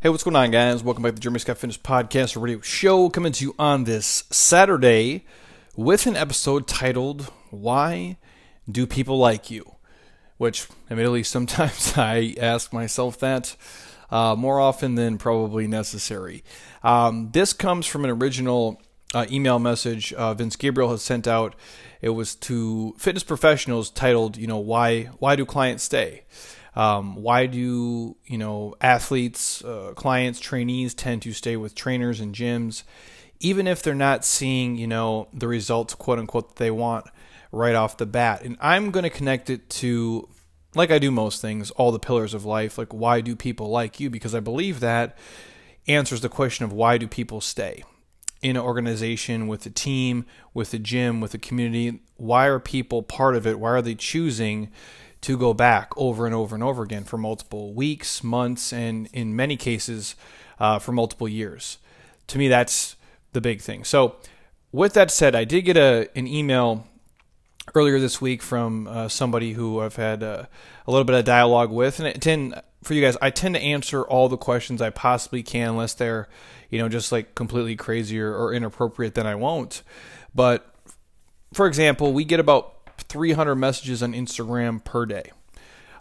Hey, what's going on, guys? Welcome back to the Jeremy Scott Fitness Podcast, a radio show coming to you on this Saturday with an episode titled Why Do People Like You? Which, admittedly, sometimes I ask myself that uh, more often than probably necessary. Um, this comes from an original uh, email message uh, Vince Gabriel has sent out. It was to fitness professionals titled, you know, why why do clients stay? Um, why do you know athletes, uh, clients, trainees tend to stay with trainers and gyms, even if they're not seeing you know the results, quote unquote, that they want right off the bat? And I'm going to connect it to, like I do most things, all the pillars of life. Like why do people like you? Because I believe that answers the question of why do people stay in an organization with a team, with a gym, with a community. Why are people part of it? Why are they choosing? To go back over and over and over again for multiple weeks, months, and in many cases uh, for multiple years. To me, that's the big thing. So, with that said, I did get a an email earlier this week from uh, somebody who I've had uh, a little bit of dialogue with, and tend for you guys, I tend to answer all the questions I possibly can, unless they're, you know, just like completely crazy or, or inappropriate. Then I won't. But for example, we get about 300 messages on Instagram per day.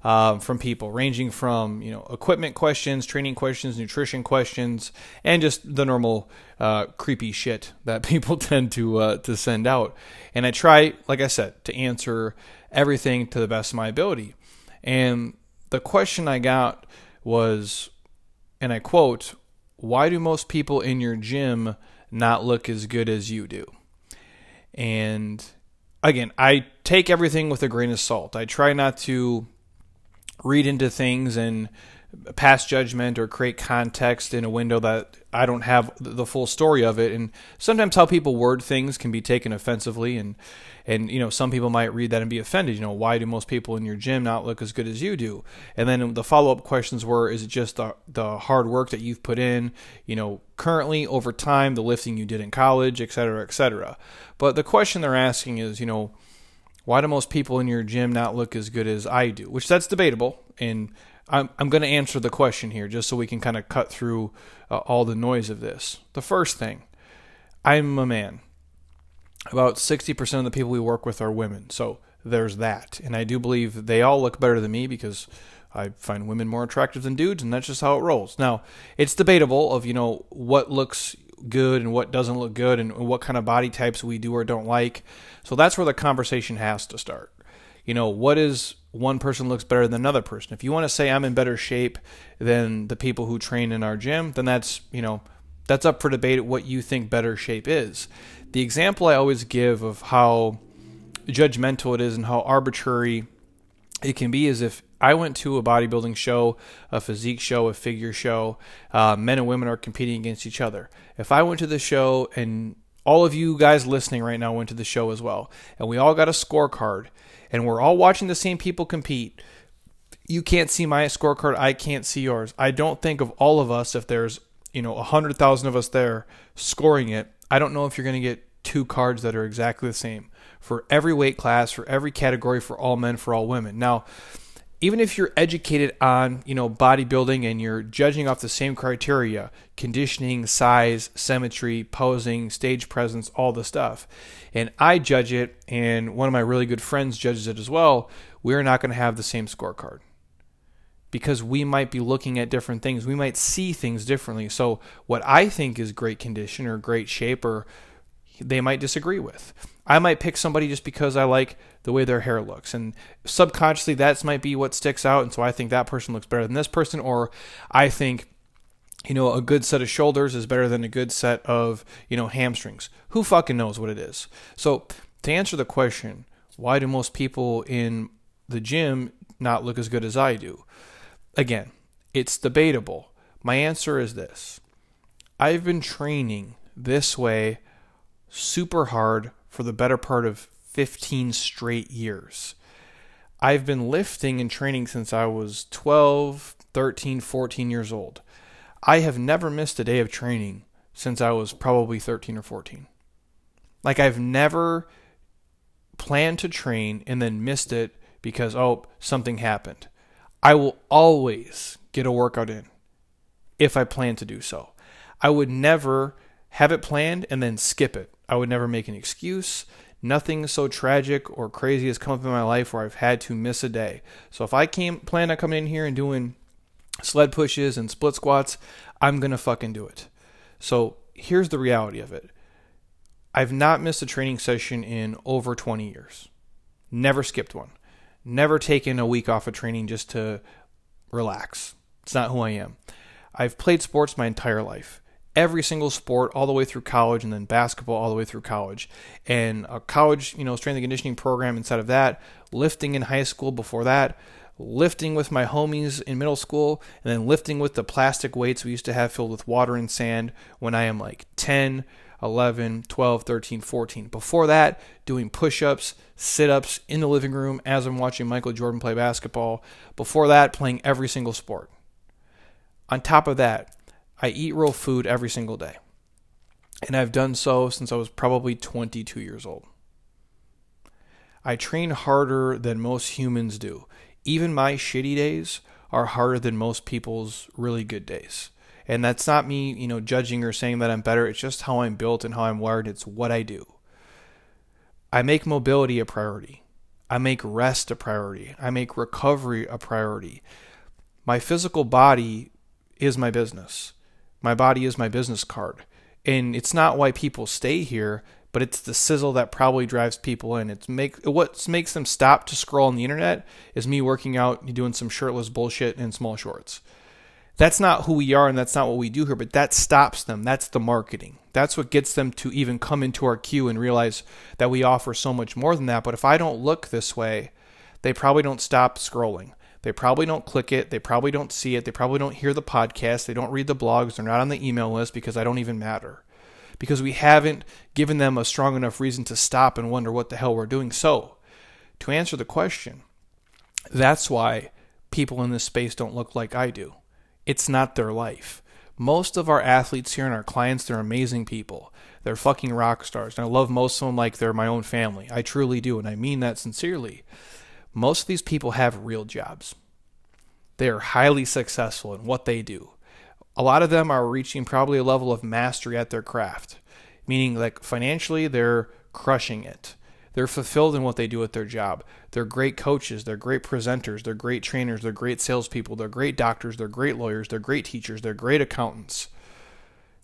Uh, from people ranging from you know equipment questions, training questions, nutrition questions, and just the normal uh, creepy shit that people tend to uh, to send out. And I try, like I said, to answer everything to the best of my ability. And the question I got was, and I quote, "Why do most people in your gym not look as good as you do?" And again, I take everything with a grain of salt. I try not to read into things and pass judgment or create context in a window that I don't have the full story of it. And sometimes how people word things can be taken offensively, and and you know some people might read that and be offended. You know, why do most people in your gym not look as good as you do? And then the follow up questions were: Is it just the the hard work that you've put in? You know, currently over time, the lifting you did in college, et cetera, et cetera. But the question they're asking is, you know why do most people in your gym not look as good as I do? Which that's debatable, and I'm I'm going to answer the question here just so we can kind of cut through uh, all the noise of this. The first thing, I'm a man. About 60% of the people we work with are women, so there's that, and I do believe they all look better than me because I find women more attractive than dudes, and that's just how it rolls. Now, it's debatable of you know what looks good and what doesn't look good and what kind of body types we do or don't like. So that's where the conversation has to start. You know, what is one person looks better than another person? If you want to say I'm in better shape than the people who train in our gym, then that's, you know, that's up for debate what you think better shape is. The example I always give of how judgmental it is and how arbitrary it can be is if I went to a bodybuilding show, a physique show, a figure show. Uh, men and women are competing against each other. If I went to the show and all of you guys listening right now went to the show as well, and we all got a scorecard, and we're all watching the same people compete, you can't see my scorecard. I can't see yours. I don't think of all of us, if there's, you know, a 100,000 of us there scoring it, I don't know if you're going to get two cards that are exactly the same for every weight class, for every category, for all men, for all women. Now, even if you're educated on you know bodybuilding and you're judging off the same criteria conditioning size symmetry posing stage presence all the stuff. And i judge it and one of my really good friends judges it as well we're not going to have the same scorecard. Because we might be looking at different things. We might see things differently. So what i think is great condition or great shape or they might disagree with I might pick somebody just because I like the way their hair looks. And subconsciously, that might be what sticks out. And so I think that person looks better than this person. Or I think, you know, a good set of shoulders is better than a good set of, you know, hamstrings. Who fucking knows what it is? So to answer the question, why do most people in the gym not look as good as I do? Again, it's debatable. My answer is this I've been training this way super hard for the better part of 15 straight years. I've been lifting and training since I was 12, 13, 14 years old. I have never missed a day of training since I was probably 13 or 14. Like I've never planned to train and then missed it because oh, something happened. I will always get a workout in. if I plan to do so. I would never have it planned and then skip it. I would never make an excuse. Nothing so tragic or crazy has come up in my life where I've had to miss a day. So if I came plan on coming in here and doing sled pushes and split squats, I'm gonna fucking do it. So here's the reality of it. I've not missed a training session in over 20 years. Never skipped one. Never taken a week off of training just to relax. It's not who I am. I've played sports my entire life. Every single sport all the way through college and then basketball all the way through college. And a college, you know, strength and conditioning program inside of that, lifting in high school before that, lifting with my homies in middle school, and then lifting with the plastic weights we used to have filled with water and sand when I am like 10, 11, 12, 13, 14. Before that, doing push ups, sit ups in the living room as I'm watching Michael Jordan play basketball. Before that, playing every single sport. On top of that, I eat real food every single day. And I've done so since I was probably 22 years old. I train harder than most humans do. Even my shitty days are harder than most people's really good days. And that's not me, you know, judging or saying that I'm better. It's just how I'm built and how I'm wired. It's what I do. I make mobility a priority. I make rest a priority. I make recovery a priority. My physical body is my business. My body is my business card. And it's not why people stay here, but it's the sizzle that probably drives people in. It's make what makes them stop to scroll on the internet is me working out, and doing some shirtless bullshit in small shorts. That's not who we are and that's not what we do here, but that stops them. That's the marketing. That's what gets them to even come into our queue and realize that we offer so much more than that. But if I don't look this way, they probably don't stop scrolling. They probably don't click it. They probably don't see it. They probably don't hear the podcast. They don't read the blogs. They're not on the email list because I don't even matter. Because we haven't given them a strong enough reason to stop and wonder what the hell we're doing. So, to answer the question, that's why people in this space don't look like I do. It's not their life. Most of our athletes here and our clients, they're amazing people. They're fucking rock stars. And I love most of them like they're my own family. I truly do. And I mean that sincerely most of these people have real jobs. They are highly successful in what they do. A lot of them are reaching probably a level of mastery at their craft, meaning like financially they're crushing it. They're fulfilled in what they do at their job. They're great coaches, they're great presenters, they're great trainers, they're great salespeople, they're great doctors, they're great lawyers, they're great teachers, they're great accountants.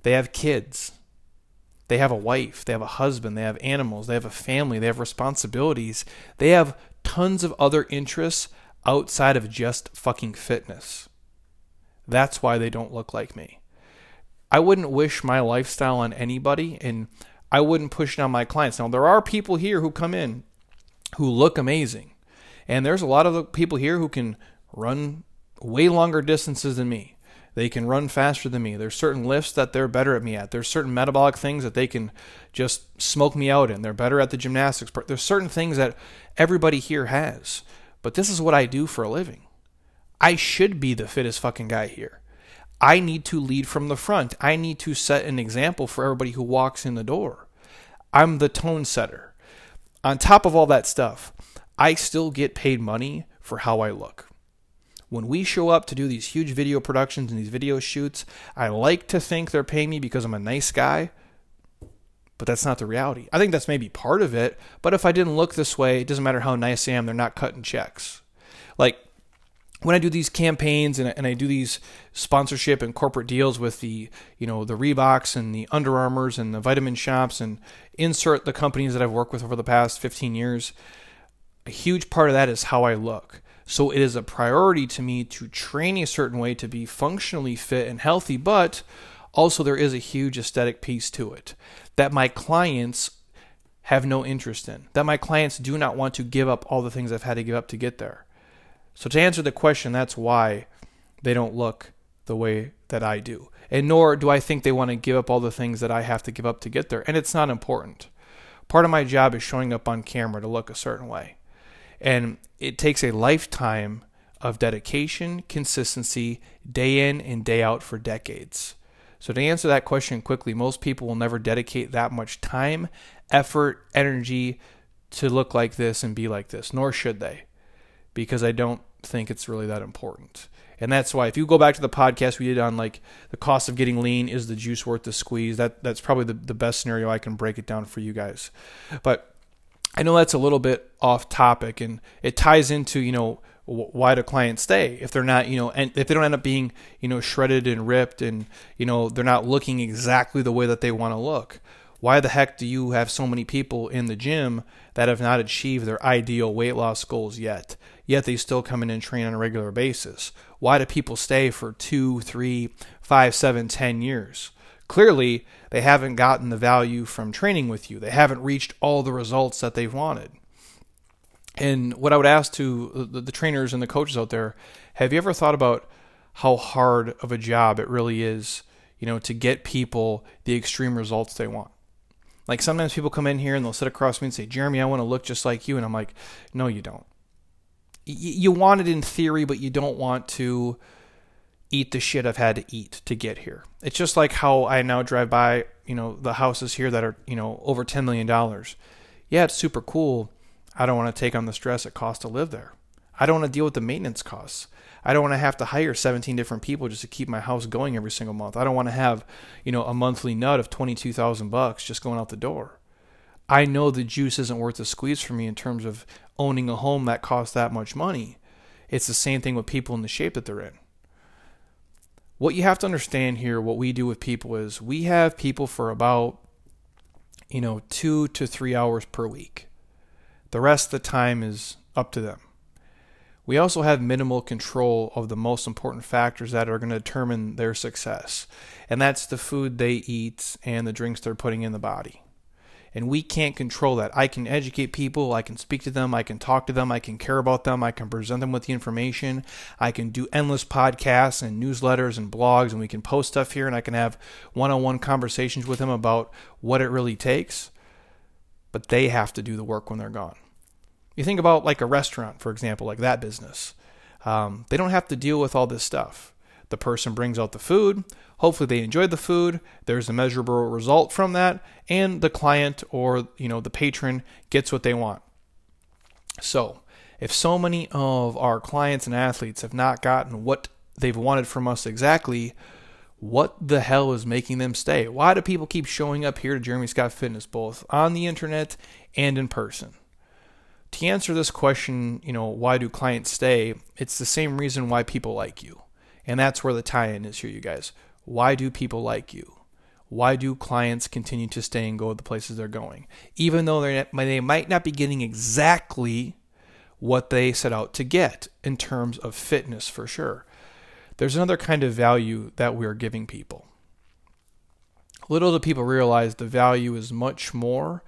They have kids. They have a wife, they have a husband, they have animals, they have a family, they have responsibilities. They have tons of other interests outside of just fucking fitness. That's why they don't look like me. I wouldn't wish my lifestyle on anybody and I wouldn't push it on my clients. Now, there are people here who come in who look amazing. And there's a lot of people here who can run way longer distances than me. They can run faster than me. There's certain lifts that they're better at me at. There's certain metabolic things that they can just smoke me out in. They're better at the gymnastics. There's certain things that everybody here has. But this is what I do for a living. I should be the fittest fucking guy here. I need to lead from the front. I need to set an example for everybody who walks in the door. I'm the tone setter. On top of all that stuff, I still get paid money for how I look when we show up to do these huge video productions and these video shoots, I like to think they're paying me because I'm a nice guy, but that's not the reality. I think that's maybe part of it, but if I didn't look this way, it doesn't matter how nice I am, they're not cutting checks. Like when I do these campaigns and, and I do these sponsorship and corporate deals with the, you know, the Reeboks and the Under Armours and the vitamin shops and insert the companies that I've worked with over the past 15 years, a huge part of that is how I look. So it is a priority to me to train a certain way to be functionally fit and healthy, but also there is a huge aesthetic piece to it that my clients have no interest in, that my clients do not want to give up all the things I've had to give up to get there. So to answer the question, that's why they don't look the way that I do. And nor do I think they want to give up all the things that I have to give up to get there. And it's not important. Part of my job is showing up on camera to look a certain way. And it takes a lifetime of dedication, consistency, day in and day out for decades. So, to answer that question quickly, most people will never dedicate that much time, effort, energy to look like this and be like this, nor should they, because I don't think it's really that important. And that's why if you go back to the podcast we did on like the cost of getting lean, is the juice worth the squeeze? That that's probably the, the best scenario I can break it down for you guys. But I know that's a little bit off topic and it ties into, you know, why do clients stay? If they're not you know and if they don't end up being you know shredded and ripped and you know they're not looking exactly the way that they want to look why the heck do you have so many people in the gym that have not achieved their ideal weight loss goals yet yet they still come in and train on a regular basis? Why do people stay for two three five seven ten years clearly they haven't gotten the value from training with you they haven't reached all the results that they've wanted and what I would ask to the, trainers and the coaches out there, have you ever thought about how hard of a job it really is, you know, to get people the extreme results they want? Like sometimes people come in here and they'll sit across me and say, "Jeremy, I want to look just like you," and I'm like, "No, you don't. You want it in theory, but you don't want to." Eat the shit I've had to eat to get here. It's just like how I now drive by, you know, the houses here that are, you know, over $10 million. Yeah, it's super cool, I don't want to take on the stress it costs to live there. I don't want to deal with the maintenance costs. I don't want to have to hire 17 different people just to keep my house going every single month. I don't want to have, you know, a monthly nut of 22,000 bucks just going out the door. I know the juice isn't worth the squeeze for me in terms of owning a home that costs that much money. It's the same thing with people in the shape that they're in. What you have to understand here, what we do with people is we have people for about, you know, two to three hours per week. The rest of the time is up to them. We also have minimal control of the most important factors that are going to determine their success, and that's the food they eat and the drinks they're putting in the body. And we can't control that. I can educate people, I can speak to them, I can talk to them, I can care about them, I can present them with the information, I can do endless podcasts and newsletters and blogs, and we can post stuff here, and I can have one on one conversations with them about what it really takes. But they have to do the work when they're gone. You think about like a restaurant, for example, like that business. Um, they don't have to deal with all this stuff. The person brings out the food. Hopefully, they enjoyed the food. There's a measurable result from that, and the client or you know the patron gets what they want. So, if so many of our clients and athletes have not gotten what they've wanted from us exactly, what the hell is making them stay? Why do people keep showing up here to Jeremy Scott Fitness, both on the internet and in person? to answer this question, you know, why do clients stay? It's the same reason why people like you. And that's where the tie in is here, you guys. Why do people like you? Why do clients continue to stay and go to the places they're going? Even though they might not be getting exactly what they set out to get in terms of fitness for sure. There's another kind of value that we're giving people. Little do people realize the value is much more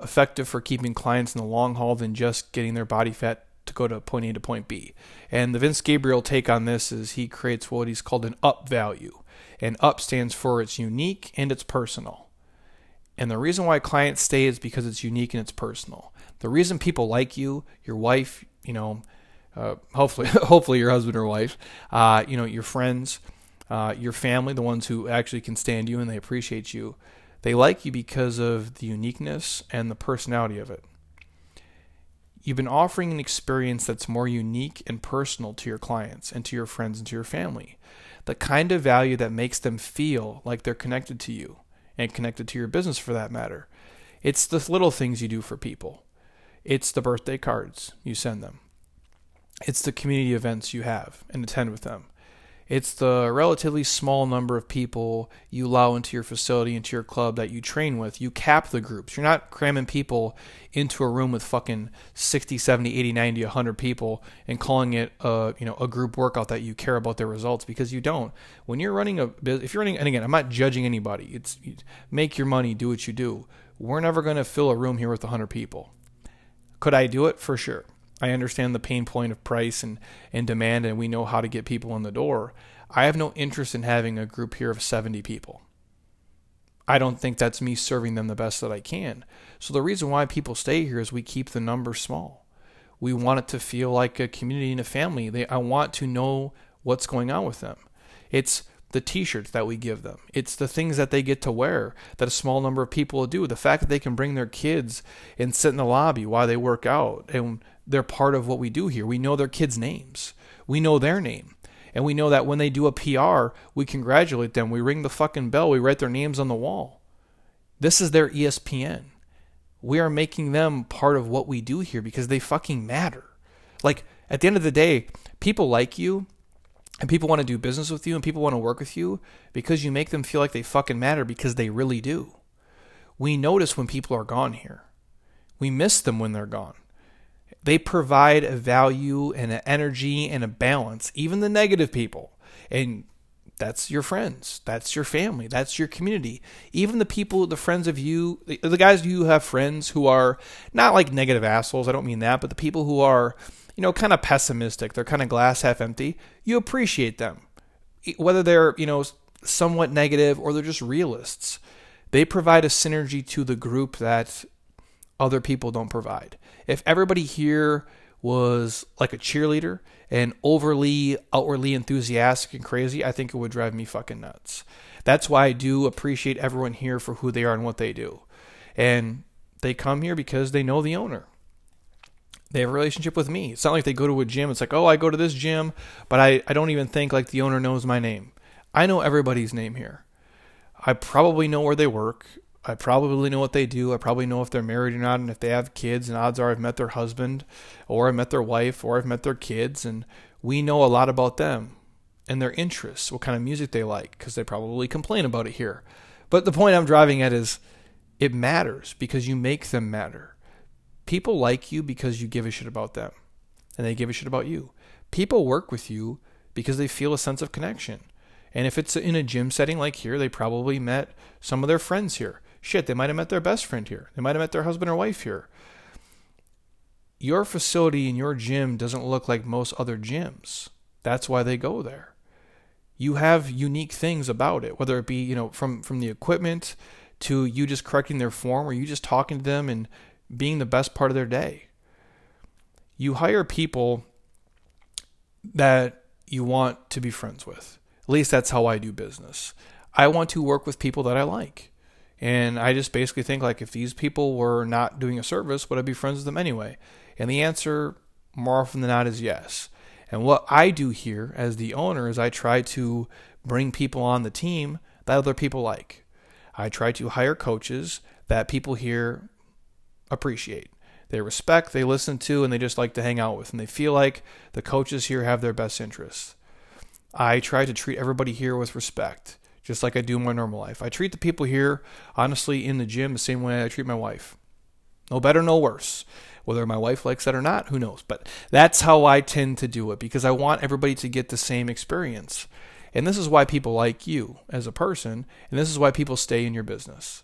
effective for keeping clients in the long haul than just getting their body fat to go to point A to point B. And the Vince Gabriel take on this is he creates what he's called an up value. And up stands for it's unique and it's personal. And the reason why clients stay is because it's unique and it's personal. The reason people like you, your wife, you know, uh, hopefully, hopefully your husband or wife, uh, you know, your friends, uh, your family, the ones who actually can stand you and they appreciate you, they like you because of the uniqueness and the personality of it. You've been offering an experience that's more unique and personal to your clients and to your friends and to your family. The kind of value that makes them feel like they're connected to you and connected to your business for that matter. It's the little things you do for people. It's the birthday cards you send them. It's the community events you have and attend with them. It's the relatively small number of people you allow into your facility, into your club that you train with. You cap the groups. You're not cramming people into a room with fucking 60, 70, 80, 90, 100 people and calling it a, you know, a group workout that you care about their results because you don't. When you're running a business, if you're running and again, I'm not judging anybody. It's make your money, do what you do. We're never going to fill a room here with 100 people. Could I do it? For sure. I understand the pain point of price and, and demand, and we know how to get people in the door. I have no interest in having a group here of 70 people. I don't think that's me serving them the best that I can. So the reason why people stay here is we keep the numbers small. We want it to feel like a community and a family. They, I want to know what's going on with them. It's the t-shirts that we give them. It's the things that they get to wear that a small number of people do. The fact that they can bring their kids and sit in the lobby while they work out and they're part of what we do here. We know their kids' names. We know their name. And we know that when they do a PR, we congratulate them. We ring the fucking bell. We write their names on the wall. This is their ESPN. We are making them part of what we do here because they fucking matter. Like, at the end of the day, people like you and people want to do business with you and people want to work with you because you make them feel like they fucking matter because they really do. We notice when people are gone here. We miss them when they're gone. They provide a value and an energy and a balance, even the negative people. And that's your friends. That's your family. That's your community. Even the people, the friends of you, the guys you have friends who are not like negative assholes. I don't mean that, but the people who are, you know, kind of pessimistic. They're kind of glass half empty. You appreciate them. Whether they're, you know, somewhat negative or they're just realists. They provide a synergy to the group that other people don't provide. If everybody here was like a cheerleader and overly outwardly enthusiastic and crazy, I think it would drive me fucking nuts. That's why I do appreciate everyone here for who they are and what they do. And they come here because they know the owner. They have a relationship with me. It's not like they go to a gym. It's like, oh, I go to this gym, but I, I don't even think like the owner knows my name. I know everybody's name here. I probably know where they work. I probably know what they do. I probably know if they're married or not, and if they have kids. And odds are I've met their husband, or I've met their wife, or I've met their kids, and we know a lot about them and their interests, what kind of music they like, because they probably complain about it here. But the point I'm driving at is it matters because you make them matter. People like you because you give a shit about them, and they give a shit about you. People work with you because they feel a sense of connection. And if it's in a gym setting like here, they probably met some of their friends here. Shit, they might have met their best friend here. They might have met their husband or wife here. Your facility and your gym doesn't look like most other gyms. That's why they go there. You have unique things about it, whether it be, you know, from from the equipment to you just correcting their form or you just talking to them and being the best part of their day. You hire people that you want to be friends with. At least that's how I do business. I want to work with people that I like. And I just basically think like if these people were not doing a service, would I be friends with them anyway? And the answer more often than not is yes. And what I do here as the owner is I try to bring people on the team that other people like. I try to hire coaches that people here appreciate. They respect, they listen to, and they just like to hang out with. And they feel like the coaches here have their best interests. I try to treat everybody here with respect just like I do in my normal life. I treat the people here, honestly, in the gym the same way I treat my wife. No better, no worse. Whether my wife likes that or not, who knows? But that's how I tend to do it because I want everybody to get the same experience. And this is why people like you as a person, and this is why people stay in your business.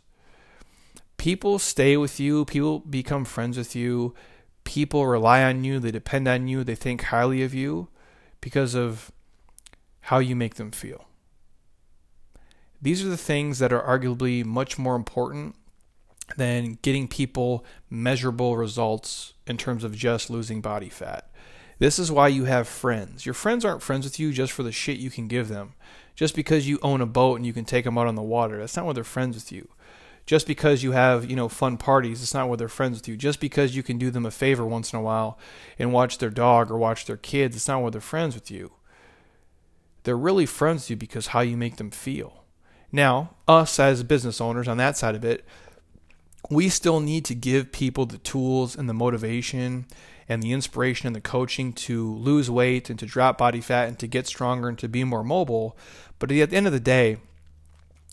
People stay with you, people become friends with you, people rely on you, they depend on you, they think highly of you because of how you make them feel. These are the things that are arguably much more important than getting people measurable results in terms of just losing body fat. This is why you have friends. Your friends aren't friends with you just for the shit you can give them. Just because you own a boat and you can take them out on the water, that's not why they're friends with you. Just because you have, you know, fun parties, it's not why they're friends with you. Just because you can do them a favor once in a while and watch their dog or watch their kids, it's not why they're friends with you. They're really friends with you because how you make them feel. Now, us as business owners on that side of it, we still need to give people the tools and the motivation and the inspiration and the coaching to lose weight and to drop body fat and to get stronger and to be more mobile. But at the end of the day,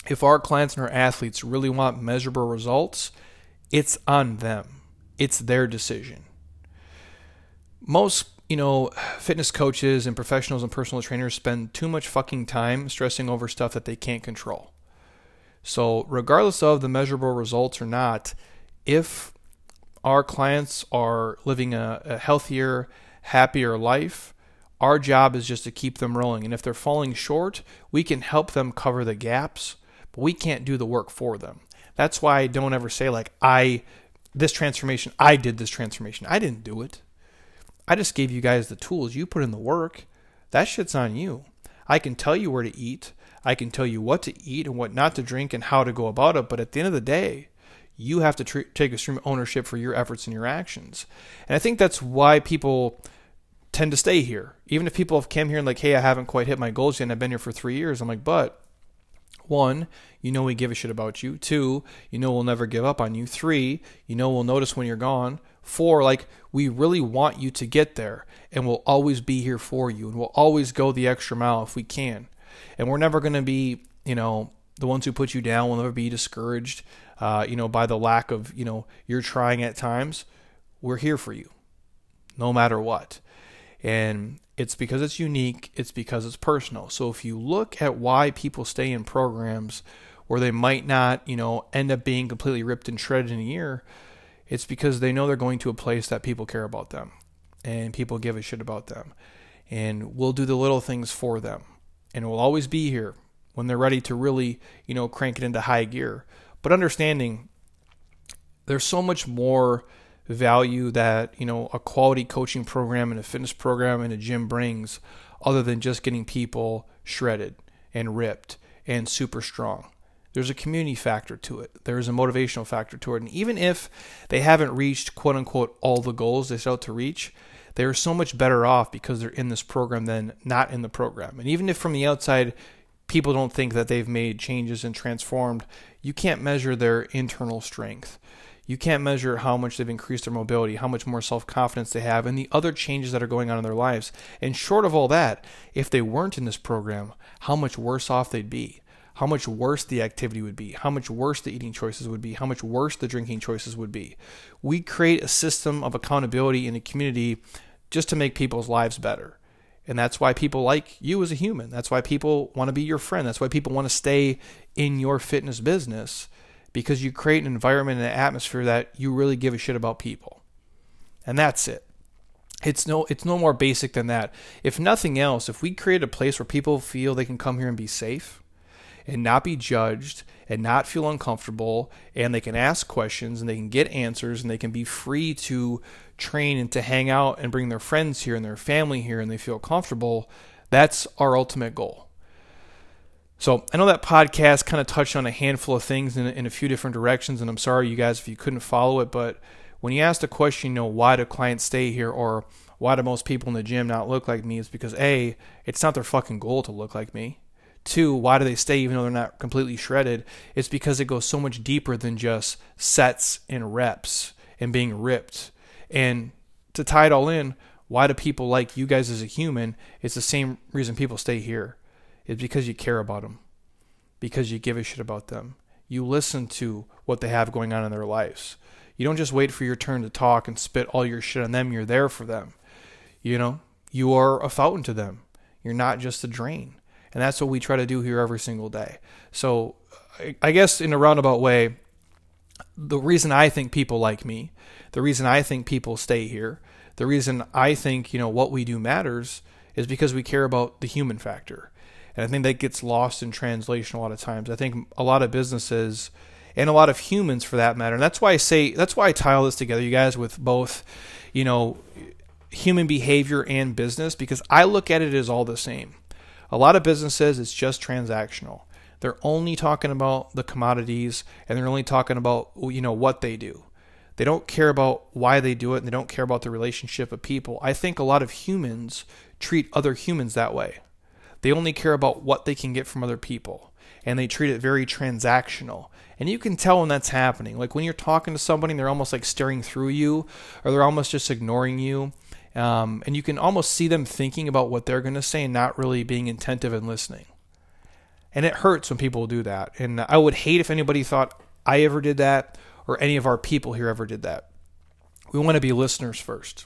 if our clients and our athletes really want measurable results, it's on them. It's their decision. Most you know, fitness coaches and professionals and personal trainers spend too much fucking time stressing over stuff that they can't control. So, regardless of the measurable results or not, if our clients are living a, a healthier, happier life, our job is just to keep them rolling. And if they're falling short, we can help them cover the gaps, but we can't do the work for them. That's why I don't ever say, like, I, this transformation, I did this transformation. I didn't do it. I just gave you guys the tools. You put in the work. That shit's on you. I can tell you where to eat. I can tell you what to eat and what not to drink and how to go about it. But at the end of the day, you have to tr- take extreme ownership for your efforts and your actions. And I think that's why people tend to stay here. Even if people have come here and like, hey, I haven't quite hit my goals yet and I've been here for three years, I'm like, but one, you know we give a shit about you. Two, you know we'll never give up on you. Three, you know we'll notice when you're gone. Four, like we really want you to get there and we'll always be here for you and we'll always go the extra mile if we can. And we're never going to be, you know, the ones who put you down will never be discouraged, uh, you know, by the lack of, you know, you're trying at times. We're here for you no matter what. And it's because it's unique, it's because it's personal. So if you look at why people stay in programs where they might not, you know, end up being completely ripped and shredded in a year, it's because they know they're going to a place that people care about them and people give a shit about them. And we'll do the little things for them. And we'll always be here when they're ready to really, you know, crank it into high gear. But understanding there's so much more value that you know a quality coaching program and a fitness program and a gym brings other than just getting people shredded and ripped and super strong there's a community factor to it there's a motivational factor to it and even if they haven't reached quote unquote all the goals they set out to reach they're so much better off because they're in this program than not in the program and even if from the outside people don't think that they've made changes and transformed you can't measure their internal strength you can't measure how much they've increased their mobility, how much more self confidence they have, and the other changes that are going on in their lives. And short of all that, if they weren't in this program, how much worse off they'd be. How much worse the activity would be, how much worse the eating choices would be, how much worse the drinking choices would be. We create a system of accountability in a community just to make people's lives better. And that's why people like you as a human. That's why people want to be your friend. That's why people want to stay in your fitness business because you create an environment and an atmosphere that you really give a shit about people. And that's it. It's no it's no more basic than that. If nothing else, if we create a place where people feel they can come here and be safe and not be judged and not feel uncomfortable and they can ask questions and they can get answers and they can be free to train and to hang out and bring their friends here and their family here and they feel comfortable, that's our ultimate goal. So I know that podcast kind of touched on a handful of things in, in a few different directions, and I'm sorry, you guys, if you couldn't follow it. But when you ask the question, you know, why do clients stay here, or why do most people in the gym not look like me? Is because a, it's not their fucking goal to look like me. Two, why do they stay even though they're not completely shredded? It's because it goes so much deeper than just sets and reps and being ripped. And to tie it all in, why do people like you guys as a human? It's the same reason people stay here. It's because you care about them, because you give a shit about them. You listen to what they have going on in their lives. You don't just wait for your turn to talk and spit all your shit on them. You're there for them. You know, you are a fountain to them. You're not just a drain. And that's what we try to do here every single day. So, I guess in a roundabout way, the reason I think people like me, the reason I think people stay here, the reason I think, you know, what we do matters is because we care about the human factor. And I think that gets lost in translation a lot of times. I think a lot of businesses and a lot of humans for that matter. And that's why I say that's why I tie all this together, you guys, with both, you know, human behavior and business, because I look at it as all the same. A lot of businesses it's just transactional. They're only talking about the commodities and they're only talking about you know what they do. They don't care about why they do it and they don't care about the relationship of people. I think a lot of humans treat other humans that way. They only care about what they can get from other people, and they treat it very transactional. And you can tell when that's happening. Like when you're talking to somebody, they're almost like staring through you, or they're almost just ignoring you. Um, and you can almost see them thinking about what they're going to say and not really being attentive and listening. And it hurts when people do that. And I would hate if anybody thought I ever did that or any of our people here ever did that. We want to be listeners first.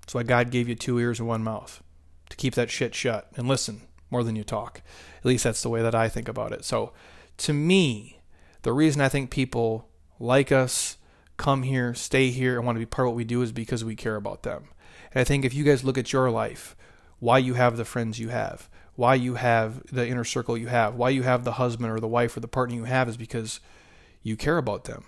That's why God gave you two ears and one mouth to keep that shit shut and listen more than you talk. At least that's the way that I think about it. So, to me, the reason I think people like us, come here, stay here, and want to be part of what we do is because we care about them. And I think if you guys look at your life, why you have the friends you have, why you have the inner circle you have, why you have the husband or the wife or the partner you have is because you care about them.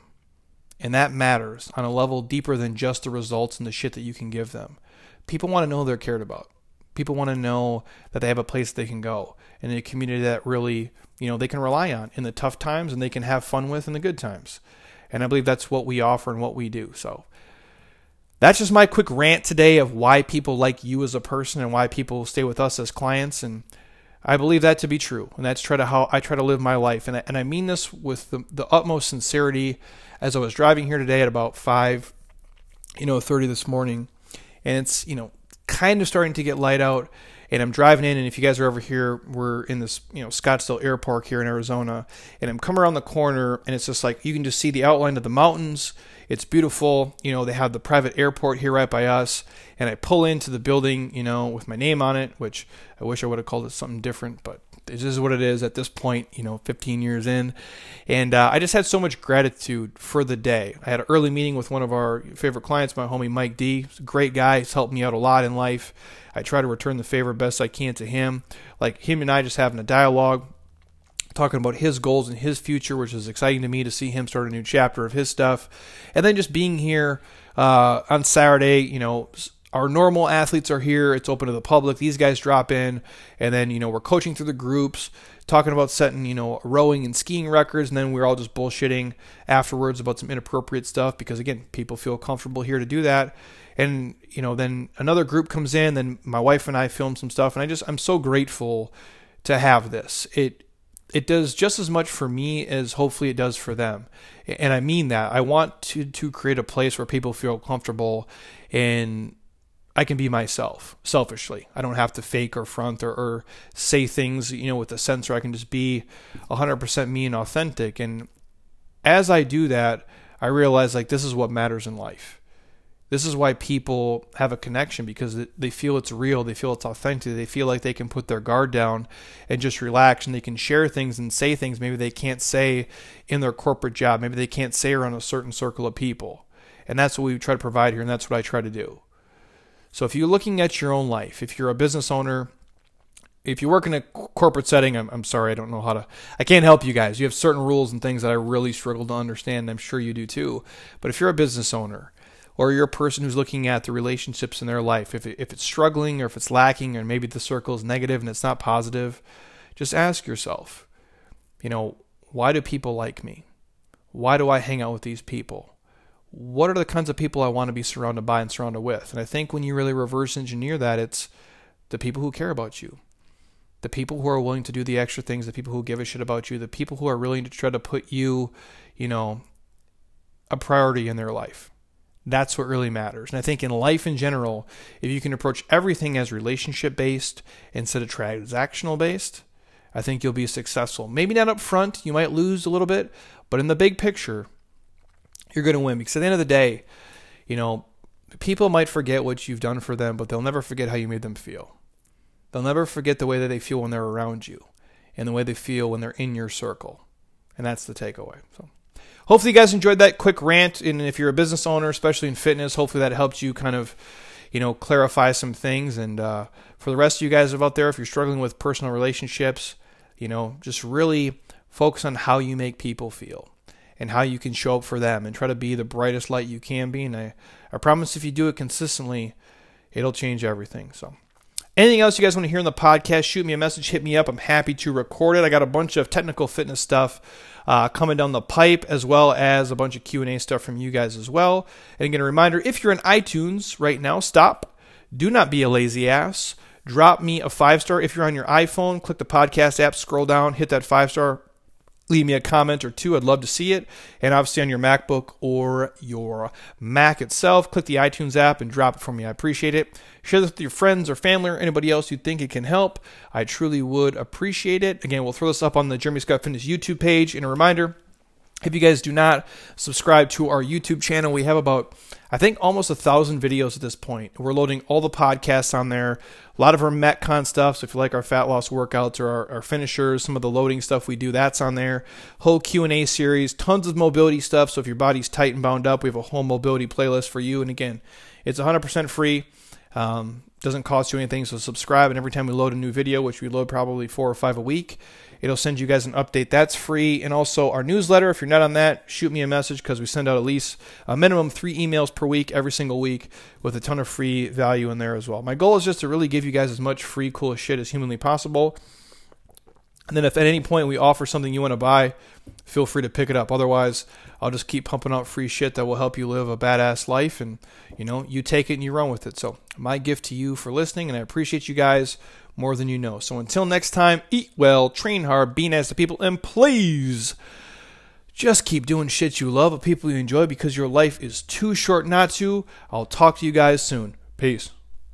And that matters on a level deeper than just the results and the shit that you can give them. People want to know they're cared about. People want to know that they have a place they can go and a community that really, you know, they can rely on in the tough times and they can have fun with in the good times. And I believe that's what we offer and what we do. So that's just my quick rant today of why people like you as a person and why people stay with us as clients. And I believe that to be true. And that's try to how I try to live my life. And I, and I mean this with the, the utmost sincerity as I was driving here today at about 5, you know, 30 this morning. And it's, you know, kind of starting to get light out and I'm driving in, and if you guys are over here, we're in this, you know, Scottsdale Airpark here in Arizona, and I'm coming around the corner, and it's just like you can just see the outline of the mountains. It's beautiful. You know, they have the private airport here right by us, and I pull into the building, you know, with my name on it, which I wish I would have called it something different, but this is what it is at this point, you know, 15 years in. And uh, I just had so much gratitude for the day. I had an early meeting with one of our favorite clients, my homie Mike D. Great guy. He's helped me out a lot in life. I try to return the favor best I can to him. Like him and I just having a dialogue, talking about his goals and his future, which is exciting to me to see him start a new chapter of his stuff. And then just being here uh, on Saturday, you know, our normal athletes are here. It's open to the public. These guys drop in, and then you know we're coaching through the groups, talking about setting you know rowing and skiing records, and then we're all just bullshitting afterwards about some inappropriate stuff because again, people feel comfortable here to do that. And you know, then another group comes in, then my wife and I film some stuff, and I just I'm so grateful to have this. It it does just as much for me as hopefully it does for them. And I mean that. I want to to create a place where people feel comfortable and I can be myself selfishly. I don't have to fake or front or, or say things, you know, with a censor. I can just be 100% me and authentic. And as I do that, I realize like this is what matters in life. This is why people have a connection because they feel it's real, they feel it's authentic, they feel like they can put their guard down and just relax and they can share things and say things maybe they can't say in their corporate job, maybe they can't say around a certain circle of people. And that's what we try to provide here and that's what I try to do. So if you're looking at your own life, if you're a business owner, if you work in a corporate setting, I'm, I'm sorry, I don't know how to, I can't help you guys. You have certain rules and things that I really struggle to understand. And I'm sure you do too. But if you're a business owner, or you're a person who's looking at the relationships in their life, if, it, if it's struggling or if it's lacking, or maybe the circle is negative and it's not positive, just ask yourself, you know, why do people like me? Why do I hang out with these people? what are the kinds of people I want to be surrounded by and surrounded with? And I think when you really reverse engineer that, it's the people who care about you, the people who are willing to do the extra things, the people who give a shit about you, the people who are willing to try to put you, you know, a priority in their life. That's what really matters. And I think in life in general, if you can approach everything as relationship based instead of transactional based, I think you'll be successful. Maybe not up front, you might lose a little bit, but in the big picture, you're going to win because at the end of the day, you know, people might forget what you've done for them, but they'll never forget how you made them feel. They'll never forget the way that they feel when they're around you and the way they feel when they're in your circle. And that's the takeaway. So hopefully you guys enjoyed that quick rant. And if you're a business owner, especially in fitness, hopefully that helped you kind of, you know, clarify some things. And uh, for the rest of you guys out there, if you're struggling with personal relationships, you know, just really focus on how you make people feel and how you can show up for them and try to be the brightest light you can be. And I, I promise if you do it consistently, it'll change everything. So, anything else you guys want to hear in the podcast, shoot me a message, hit me up. I'm happy to record it. I got a bunch of technical fitness stuff uh, coming down the pipe, as well as a bunch of Q and A stuff from you guys as well. And again, a reminder: if you're in iTunes right now, stop. Do not be a lazy ass. Drop me a five star. If you're on your iPhone, click the podcast app, scroll down, hit that five star leave me a comment or two. I'd love to see it. And obviously on your MacBook or your Mac itself, click the iTunes app and drop it for me. I appreciate it. Share this with your friends or family or anybody else you think it can help. I truly would appreciate it. Again, we'll throw this up on the Jeremy Scott Fitness YouTube page. And a reminder, if you guys do not subscribe to our YouTube channel, we have about, I think, almost a thousand videos at this point. We're loading all the podcasts on there, a lot of our Metcon stuff. So if you like our fat loss workouts or our, our finishers, some of the loading stuff we do, that's on there. Whole Q and A series, tons of mobility stuff. So if your body's tight and bound up, we have a whole mobility playlist for you. And again, it's 100% free. Um, doesn't cost you anything. So subscribe, and every time we load a new video, which we load probably four or five a week, it'll send you guys an update. That's free. And also our newsletter. If you're not on that, shoot me a message because we send out at least a minimum three emails per week every single week with a ton of free value in there as well. My goal is just to really give you guys as much free, cool shit as humanly possible. And then if at any point we offer something you want to buy, feel free to pick it up. Otherwise, I'll just keep pumping out free shit that will help you live a badass life and you know, you take it and you run with it. So, my gift to you for listening and I appreciate you guys more than you know. So until next time, eat well, train hard, be nice to people and please just keep doing shit you love with people you enjoy because your life is too short not to. I'll talk to you guys soon. Peace.